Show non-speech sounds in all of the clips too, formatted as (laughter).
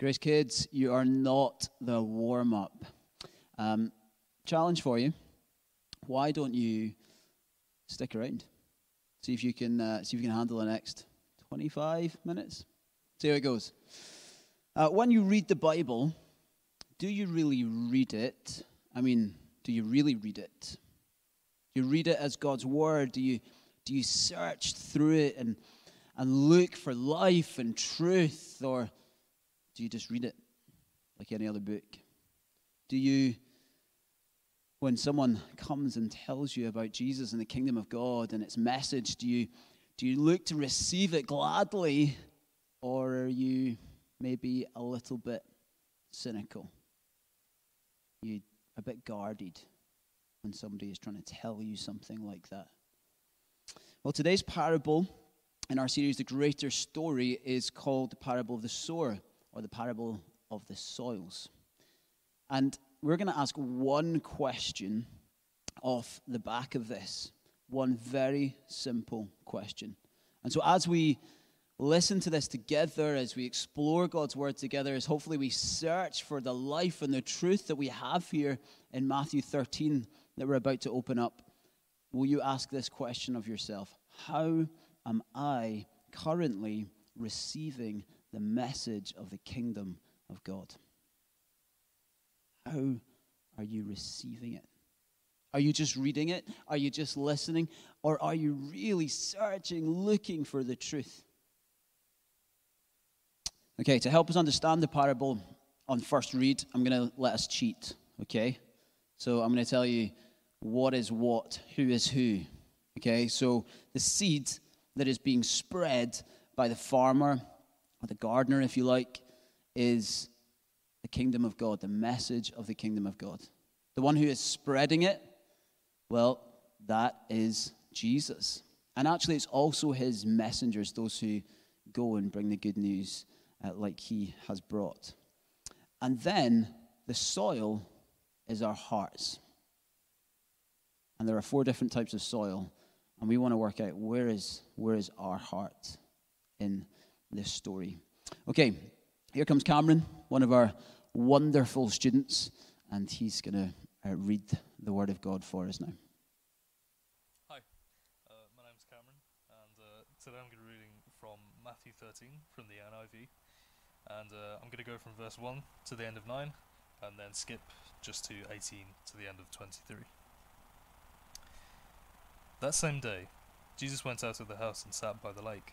Grace Kids, you are not the warm up. Um, challenge for you. Why don't you stick around? See if you can uh, see if you can handle the next 25 minutes. See how it goes. Uh, when you read the Bible, do you really read it? I mean, do you really read it? Do you read it as God's word? Do you do you search through it and and look for life and truth, or do you just read it like any other book? Do you, when someone comes and tells you about Jesus and the kingdom of God and its message, do you, do you look to receive it gladly, or are you maybe a little bit cynical? You a bit guarded when somebody is trying to tell you something like that. Well, today's parable in our series, The Greater Story, is called the Parable of the Sower or the Parable of the Soils. And we're going to ask one question off the back of this. One very simple question. And so, as we listen to this together, as we explore God's word together, as hopefully we search for the life and the truth that we have here in Matthew 13 that we're about to open up, will you ask this question of yourself? How am I currently receiving the message of the kingdom of God? How are you receiving it? Are you just reading it? Are you just listening? Or are you really searching, looking for the truth? Okay, to help us understand the parable on first read, I'm going to let us cheat, okay? So I'm going to tell you what is what, who is who, okay? So the seed that is being spread by the farmer or the gardener, if you like, is the kingdom of God, the message of the kingdom of God. The one who is spreading it, well, that is Jesus. And actually, it's also his messengers, those who go and bring the good news uh, like he has brought. And then the soil is our hearts. And there are four different types of soil and we want to work out where is, where is our heart in this story. Okay, here comes Cameron, one of our wonderful students, and he's going to uh, read the Word of God for us now. Hi, uh, my name's Cameron, and uh, today I'm going to be reading from Matthew 13 from the NIV. And uh, I'm going to go from verse 1 to the end of 9, and then skip just to 18 to the end of 23. That same day, Jesus went out of the house and sat by the lake.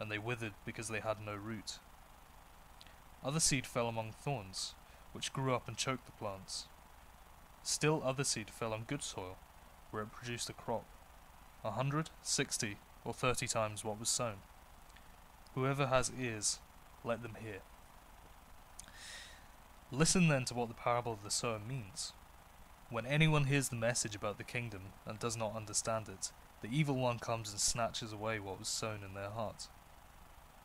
and they withered because they had no root. Other seed fell among thorns, which grew up and choked the plants. Still other seed fell on good soil, where it produced a crop, a hundred, sixty, or thirty times what was sown. Whoever has ears, let them hear. Listen then to what the parable of the sower means. When anyone hears the message about the kingdom and does not understand it, the evil one comes and snatches away what was sown in their heart.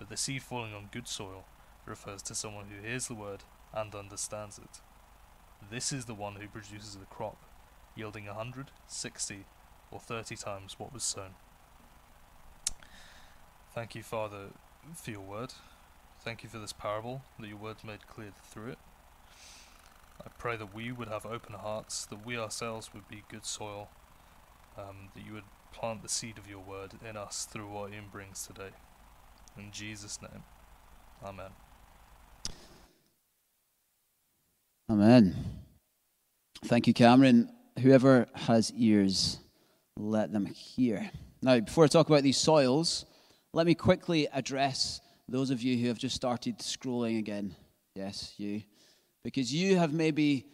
But the seed falling on good soil refers to someone who hears the word and understands it. This is the one who produces the crop, yielding a hundred, sixty, or thirty times what was sown. Thank you, Father, for your word. Thank you for this parable, that your words made clear through it. I pray that we would have open hearts, that we ourselves would be good soil, um, that you would plant the seed of your word in us through what Ian brings today. In Jesus' name, Amen. Amen. Thank you, Cameron. Whoever has ears, let them hear. Now, before I talk about these soils, let me quickly address those of you who have just started scrolling again. Yes, you. Because you have maybe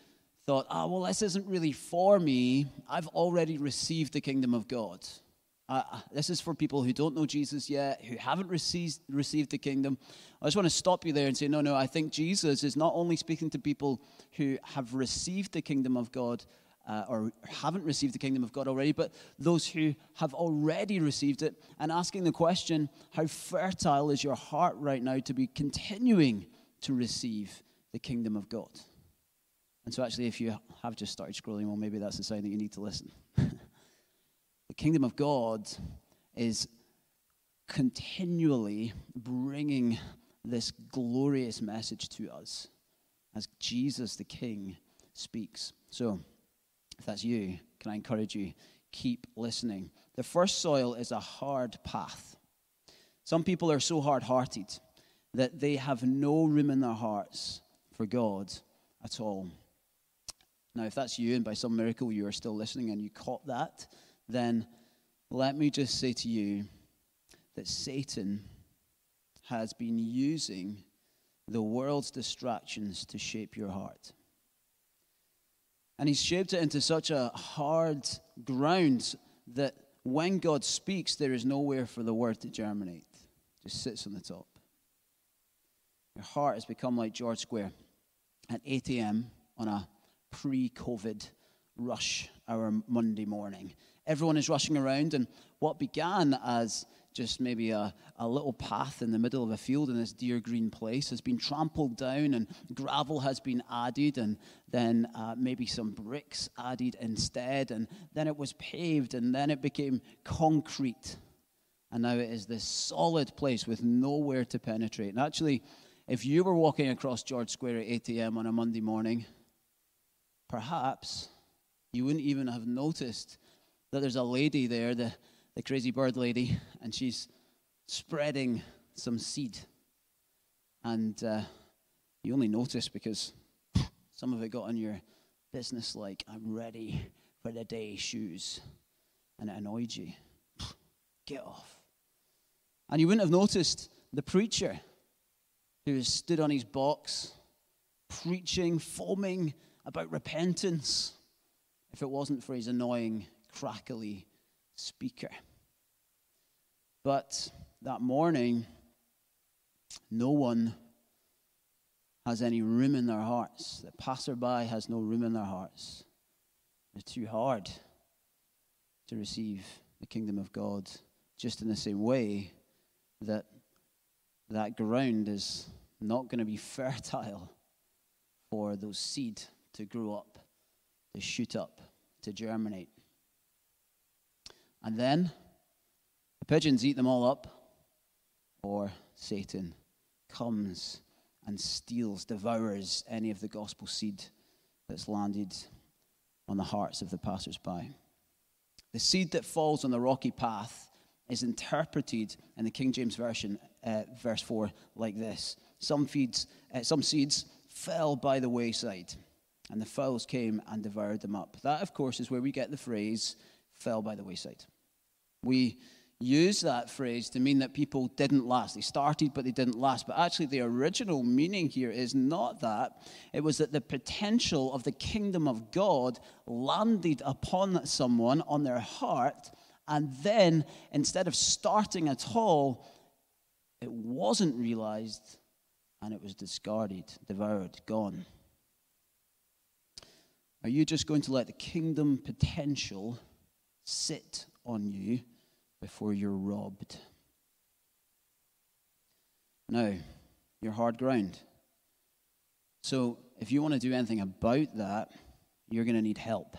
thought, ah, oh, well, this isn't really for me. I've already received the kingdom of God. Uh, this is for people who don't know Jesus yet, who haven't received, received the kingdom. I just want to stop you there and say, no, no, I think Jesus is not only speaking to people who have received the kingdom of God uh, or haven't received the kingdom of God already, but those who have already received it and asking the question, how fertile is your heart right now to be continuing to receive the kingdom of God? And so, actually, if you have just started scrolling, well, maybe that's a sign that you need to listen. (laughs) The kingdom of God is continually bringing this glorious message to us as Jesus the King speaks. So, if that's you, can I encourage you? Keep listening. The first soil is a hard path. Some people are so hard hearted that they have no room in their hearts for God at all. Now, if that's you, and by some miracle you are still listening and you caught that, then let me just say to you that Satan has been using the world's distractions to shape your heart. And he's shaped it into such a hard ground that when God speaks, there is nowhere for the word to germinate. It just sits on the top. Your heart has become like George Square at 8 a.m. on a pre COVID rush hour Monday morning everyone is rushing around. And what began as just maybe a, a little path in the middle of a field in this dear green place has been trampled down and gravel has been added and then uh, maybe some bricks added instead and then it was paved and then it became concrete and now it is this solid place with nowhere to penetrate and actually if you were walking across george square at 8 a.m on a monday morning perhaps you wouldn't even have noticed that there's a lady there, the, the crazy bird lady, and she's spreading some seed. And uh, you only notice because some of it got on your business like, I'm ready for the day shoes. And it annoyed you. Get off. And you wouldn't have noticed the preacher who has stood on his box, preaching, foaming about repentance, if it wasn't for his annoying crackly speaker. But that morning, no one has any room in their hearts. The passerby has no room in their hearts. They're too hard to receive the kingdom of God, just in the same way that that ground is not going to be (laughs) fertile for those seed to grow up, to shoot up, to germinate. And then the pigeons eat them all up, or Satan comes and steals, devours any of the gospel seed that's landed on the hearts of the passers-by. The seed that falls on the rocky path is interpreted in the King James Version, uh, verse 4, like this Some, feeds, uh, some seeds fell by the wayside, and the fowls came and devoured them up. That, of course, is where we get the phrase fell by the wayside. We use that phrase to mean that people didn't last. They started, but they didn't last. But actually, the original meaning here is not that. It was that the potential of the kingdom of God landed upon someone on their heart, and then instead of starting at all, it wasn't realized and it was discarded, devoured, gone. Are you just going to let the kingdom potential sit on you before you're robbed. Now, you're hard ground. So, if you want to do anything about that, you're going to need help.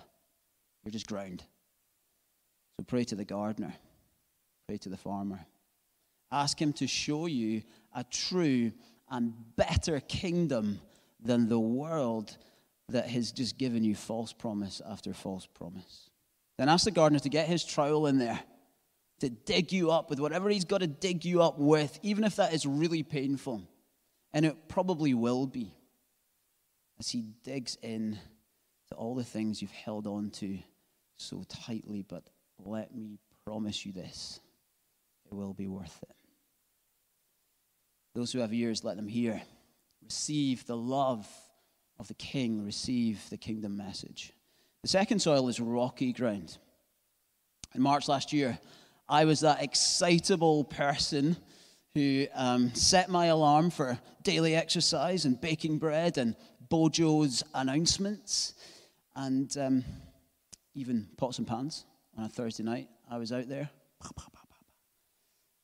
You're just ground. So, pray to the gardener, pray to the farmer. Ask him to show you a true and better kingdom than the world that has just given you false promise after false promise. Then ask the gardener to get his trowel in there, to dig you up with whatever he's got to dig you up with, even if that is really painful. And it probably will be. as he digs in to all the things you've held on to so tightly. But let me promise you this it will be worth it. Those who have ears, let them hear. Receive the love of the king, receive the kingdom message. The second soil is rocky ground. In March last year, I was that excitable person who um, set my alarm for daily exercise and baking bread and Bojo's announcements and um, even pots and pans on a Thursday night. I was out there.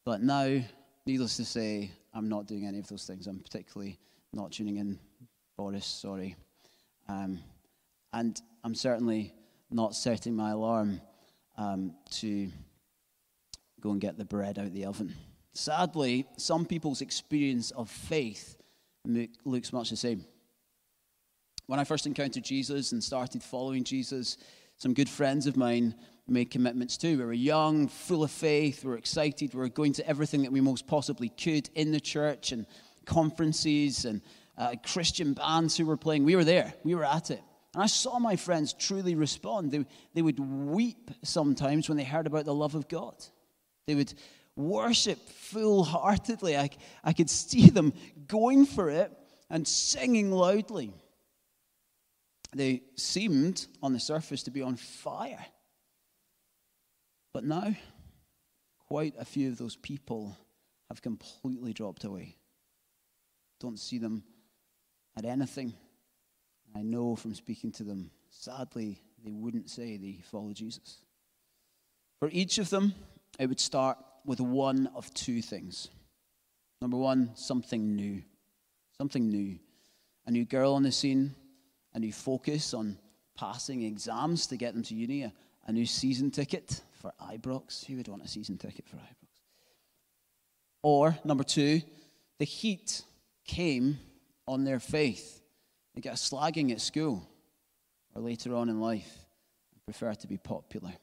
But now, needless to say, I'm not doing any of those things. I'm particularly not tuning in, Boris, sorry. Um, and I'm certainly not setting my alarm um, to go and get the bread out of the oven. Sadly, some people's experience of faith looks much the same. When I first encountered Jesus and started following Jesus, some good friends of mine made commitments too. We were young, full of faith, we were excited, we were going to everything that we most possibly could in the church and conferences and uh, Christian bands who were playing. We were there, we were at it. And I saw my friends truly respond. They, they would weep sometimes when they heard about the love of God. They would worship full heartedly. I, I could see them going for it and singing loudly. They seemed, on the surface, to be on fire. But now, quite a few of those people have completely dropped away. Don't see them at anything. I know from speaking to them, sadly, they wouldn't say they follow Jesus. For each of them, it would start with one of two things. Number one, something new. Something new. A new girl on the scene, a new focus on passing exams to get them to uni, a, a new season ticket for Ibrox. Who would want a season ticket for Ibrox? Or, number two, the heat came on their faith. They get a slagging at school or later on in life prefer to be popular,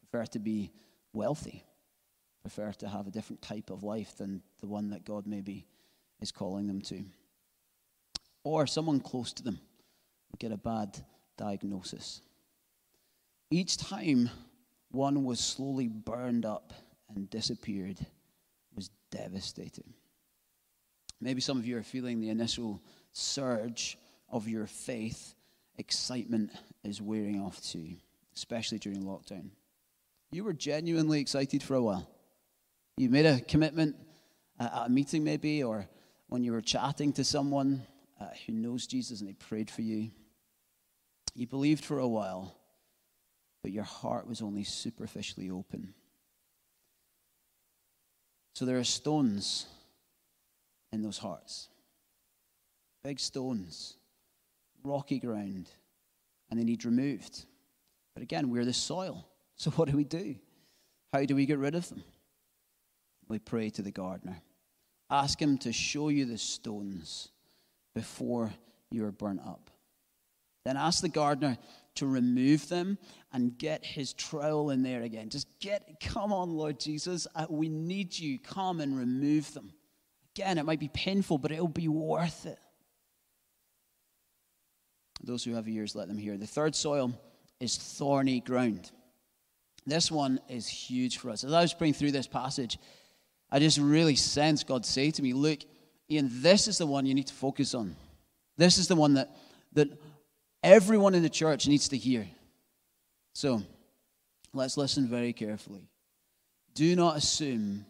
prefer to be wealthy, prefer to have a different type of life than the one that God maybe is calling them to. Or someone close to them will get a bad diagnosis. Each time one was slowly burned up and disappeared was devastating. Maybe some of you are feeling the initial surge of your faith. Excitement is wearing off too, especially during lockdown. You were genuinely excited for a while. You made a commitment at a meeting, maybe, or when you were chatting to someone uh, who knows Jesus and they prayed for you. You believed for a while, but your heart was only superficially open. So there are stones in those hearts big stones, rocky ground, and they need removed. But again, we're the soil. (laughs) So what do we do? How do we get rid of them? We pray to the gardener. Ask him to show you the stones before you are burnt up. Then ask the gardener to remove them and get his trowel in there again. Just get, come on, Lord Jesus. Uh, we need you. Come and remove them. Again, it might be painful, but it'll be worth it. Those who have ears, let them hear. The third soil is thorny ground. This one is huge for us. As I was praying through this passage, I just really sense God say to me, Look, Ian, this is the one you need to focus on. This is the one that, that everyone in the church needs to hear. So, let's listen very carefully. Do not assume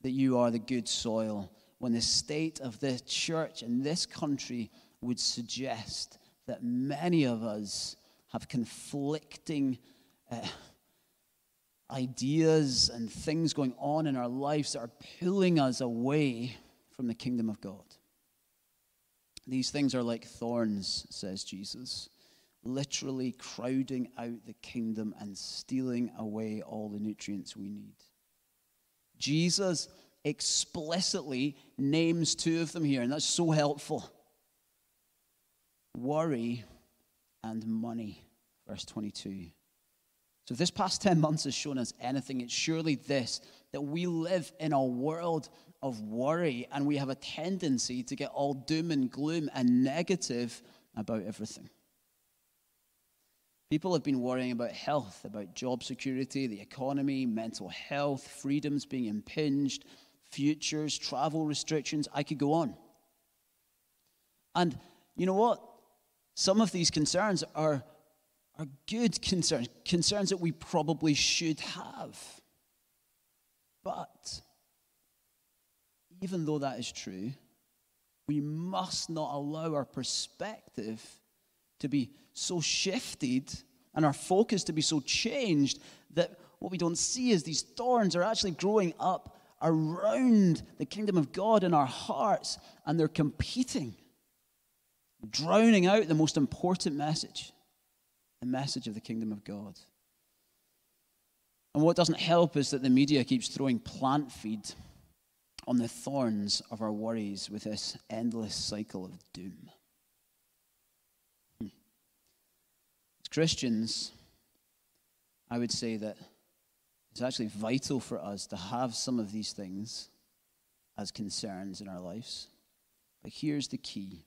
that you are the good soil when the state of the church in this country would suggest that many of us have conflicting uh, ideas and things going on in our lives that are pulling us away from the kingdom of God. These things are like thorns, says Jesus, literally crowding out the kingdom and stealing away all the nutrients we need. Jesus explicitly names two of them here, and that's so helpful worry and money. Verse 22. So, if this past 10 months has shown us anything, it's surely this that we live in a world of worry, and we have a tendency to get all doom and gloom and negative about everything. People have been worrying about health, about job security, the economy, mental health, freedoms being impinged, futures, travel restrictions. I could go on. And you know what? Some of these concerns are, are good concerns, concerns that we probably should have. But even though that is true, we must not allow our perspective to be so shifted and our focus to be so changed that what we don't see is these thorns are actually growing up around the kingdom of God in our hearts and they're competing, drowning out the most important message the message of the kingdom of God. And what doesn't help is that the media keeps throwing plant feed on the thorns of our worries with this endless cycle of doom. Hmm. As Christians, I would say that it's actually vital for us to have some of these things as concerns in our lives. But here's the key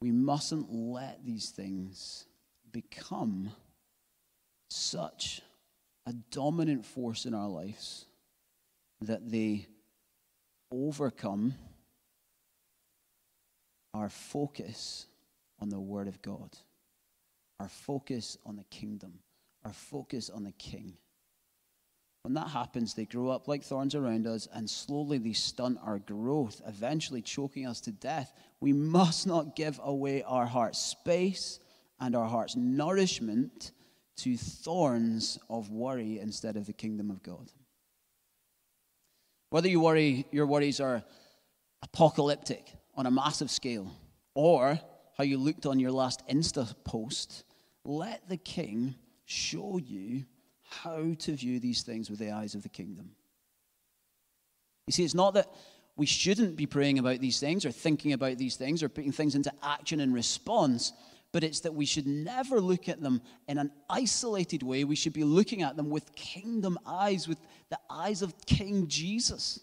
we mustn't let these things become such a dominant force in our lives that they overcome our focus on the Word of God, our focus on the kingdom, our focus on the King. When that happens, they grow up like thorns around us, and slowly they stunt our growth, eventually choking us to death. We must not give away our heart's space and our heart's nourishment to thorns of worry instead of the kingdom of God. Whether you worry, your worries are apocalyptic on a massive scale, or how you looked on your last Insta post, let the King show you how to view these things with the eyes of the kingdom. You see, it's not that we shouldn't be praying about these things or thinking about these things or putting things into action in response, but it's that we should never look at them in an isolated way. We should be looking at them with kingdom eyes, with the eyes of King Jesus.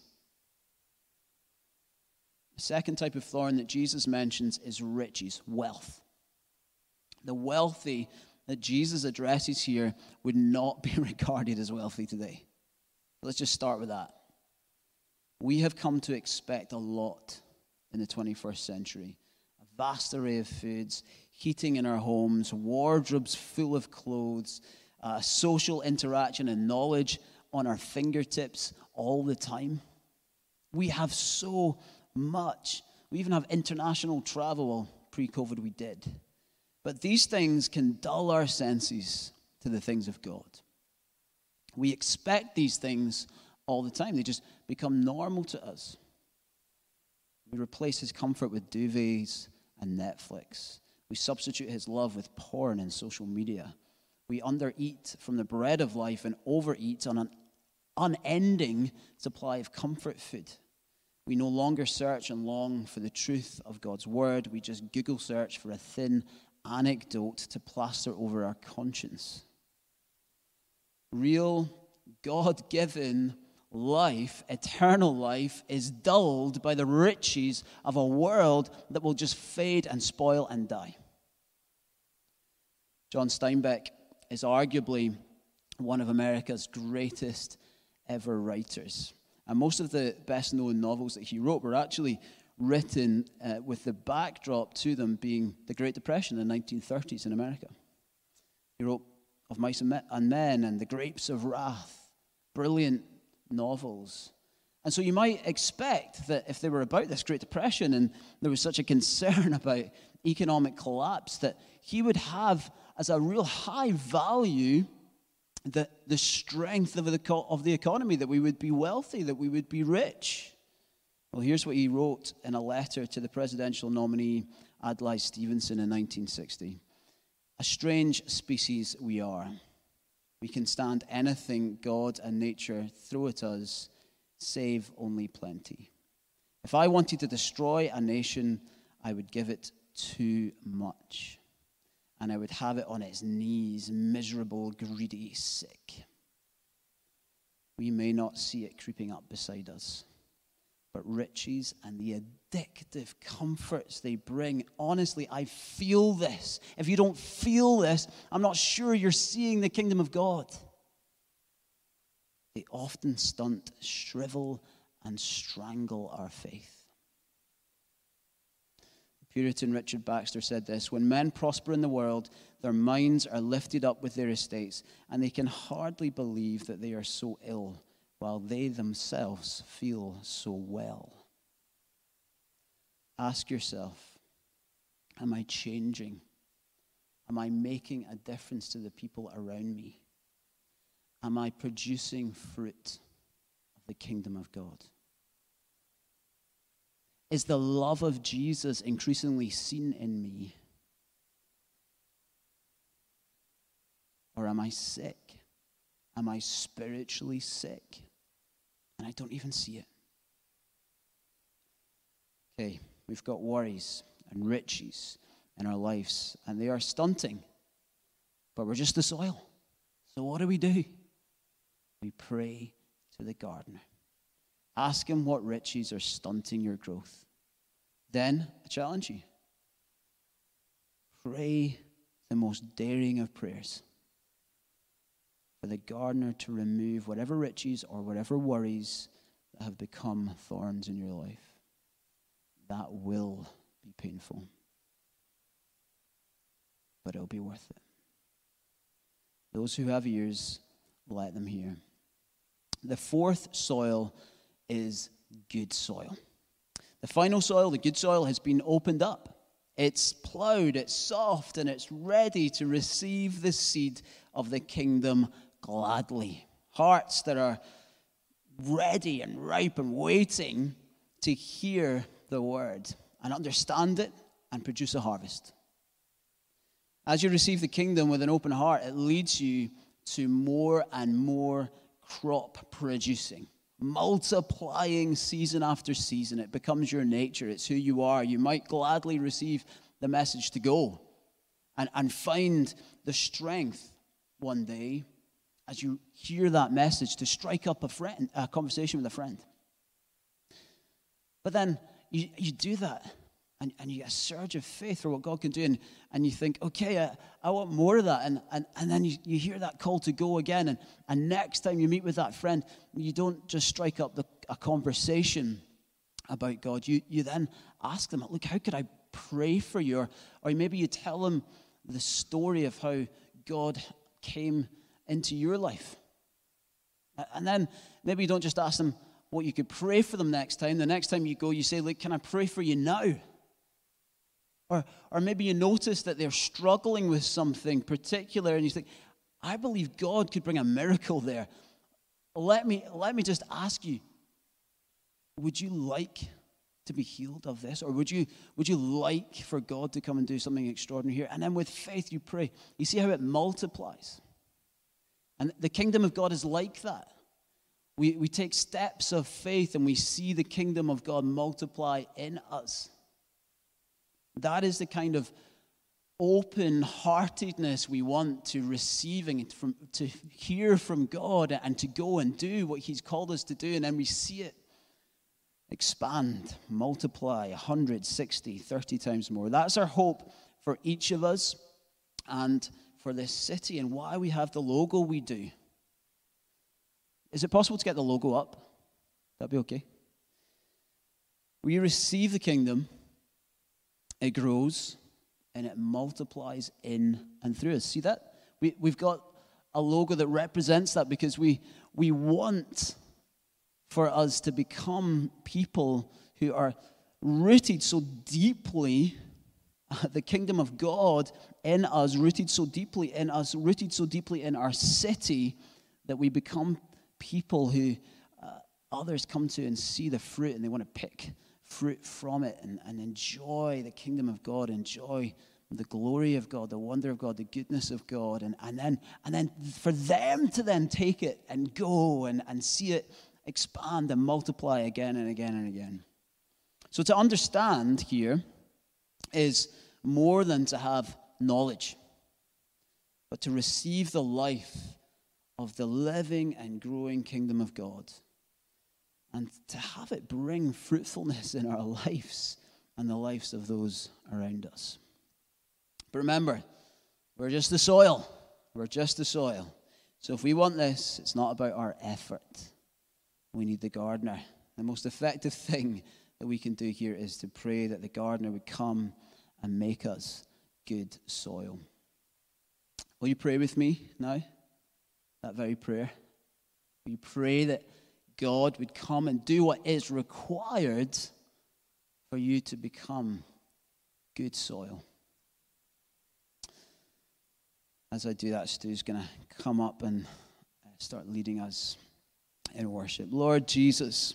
The second type of thorn that Jesus mentions is riches, wealth. The wealthy that Jesus addresses here would not (laughs) be regarded as wealthy today. Let's just start with that. We have come to expect a lot in the 21st century a vast array of foods, heating in our homes, wardrobes full of clothes, uh, social interaction and knowledge on our fingertips all the time. We have so much. We even have international travel. Pre COVID, we did. But these things can dull our senses to the things of God. We expect these things all the time, they just become normal to us. We replace his comfort with duvets and Netflix. We substitute his love with porn and social media. We undereat from the bread of life and overeat on an unending supply of comfort food. We no longer search and long for the truth of God's word. We just Google search for a thin anecdote to plaster over our conscience. Real, God given life, eternal life, is dulled by the riches of a world that will just fade and spoil and die. John Steinbeck is arguably one of America's greatest ever writers. And most of the best known novels that he wrote were actually written uh, with the backdrop to them being the Great Depression in the 1930s in America. He wrote Of Mice and Men and The Grapes of Wrath, brilliant novels. And so you might expect that if they were about this Great Depression and there was such a concern (laughs) about economic collapse, that he would have as a real high value the, the strength of the, of the economy, that we would be wealthy, that we would be rich. Well, here's what he wrote in a letter to the presidential nominee Adlai Stevenson in 1960 A strange species we are. We can stand anything God and nature throw at us, save only plenty. If I wanted to destroy a nation, I would give it too much. And I would have it on its knees, miserable, greedy, sick. We may not see it creeping up beside us, but riches and the addictive comforts they bring. Honestly, I feel this. If you don't feel this, I'm not sure you're seeing the kingdom of God. They often stunt, shrivel, and strangle our faith. Puritan Richard Baxter said this When men prosper in the world, their minds are lifted up with their estates, and they can hardly believe that they are so ill, while they themselves feel so well. Ask yourself Am I changing? Am I making a difference to the people around me? Am I producing fruit of the kingdom of God? Is the love of Jesus increasingly seen in me? Or am I sick? Am I spiritually sick? And I don't even see it. Okay, we've got worries and riches in our lives, and they are stunting, but we're just the soil. So what do we do? We pray to the gardener. Ask him what riches are stunting your growth. Then I challenge you pray the most daring of prayers for the gardener to remove whatever riches or whatever worries that have become thorns in your life. That will be painful, but it'll be worth it. Those who have ears, let them hear. The fourth soil is good soil. The final soil, the good soil, has been opened up. It's plowed, it's soft, and it's ready to receive the seed of the kingdom gladly. Hearts that are ready and ripe and waiting to hear the word and understand it and produce a harvest. As you receive the kingdom with an open heart, it leads you to more and more crop producing multiplying season after season. It becomes your nature, it's who you are. You might gladly receive the message to go and, and find the strength one day as you hear that message to strike up a friend, a conversation with a friend. But then you, you do that and, and you get a surge of faith for what God can do, and, and you think, okay, I, I want more of that. And, and, and then you, you hear that call to go again. And, and next time you meet with that friend, you don't just strike up the, a conversation about God. You, you then ask them, look, how could I pray for you? Or, or maybe you tell them the story of how God came into your life. And then maybe you don't just ask them what you could pray for them next time. The next time you go, you say, look, can I pray for you now? Or, or maybe you notice that they're struggling with something particular and you think, I believe God could bring a miracle there. Let me, let me just ask you would you like to be healed of this? Or would you, would you like for God to come and do something extraordinary here? And then with faith, you pray. You see how it multiplies. And the kingdom of God is like that. We, we take steps of faith and we see the kingdom of God multiply in us. That is the kind of open heartedness we want to receiving from to hear from God and to go and do what He's called us to do, and then we see it expand, multiply 160, 30 times more. That's our hope for each of us and for this city and why we have the logo we do. Is it possible to get the logo up? That'd be okay. We receive the kingdom it grows and it multiplies in and through us. See that? We, we've got a logo that represents that because we, we want for us to become people who are rooted so deeply (laughs) the kingdom of God in us, rooted so deeply in us, rooted so deeply in our city that we become people who uh, others come to and see the fruit and they want to pick fruit from it and, and enjoy the kingdom of God, enjoy the glory of God, the wonder of God, the goodness of God, and, and, then, and then for them to then take it and go and, and see it expand and multiply again and again and again. So to understand here is more than to have knowledge, but to receive the life of the living and growing kingdom of God and to have it bring fruitfulness in our lives and the lives of those around us. But remember, we're just the soil. We're just the soil. So if we want this, it's not about our effort. We need the gardener. The most effective (laughs) thing that we can do here is to pray that the gardener would come and make us good soil. Will you pray with me now? That very prayer. Will you pray that God would come and do what is required for you to become good soil? As I do that, Stu's going to come up and start leading us in worship. Lord Jesus,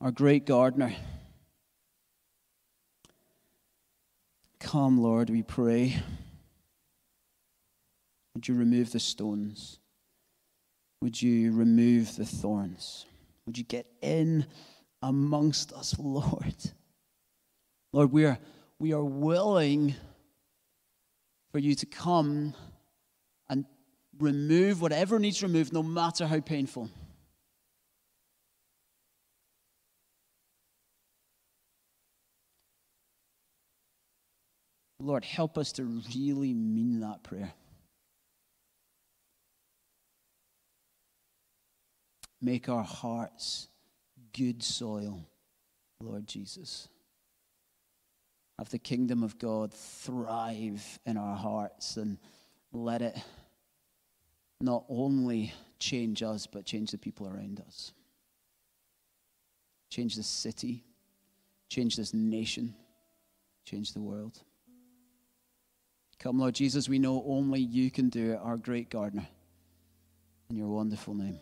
our great gardener, come, Lord, we pray. Would you remove the stones? Would you remove the thorns? Would you get in amongst us, (laughs) Lord? Lord, we are, we are willing for you to come and remove whatever needs removed, no matter how painful. Lord, help us to really mean that prayer. Make our hearts good soil, Lord Jesus. Have the kingdom of God thrive in our hearts and let it not only change us, but change the people around us. Change this city, change this nation, change the world. Come, Lord Jesus, we know only you can do it, our great gardener. In your wonderful name.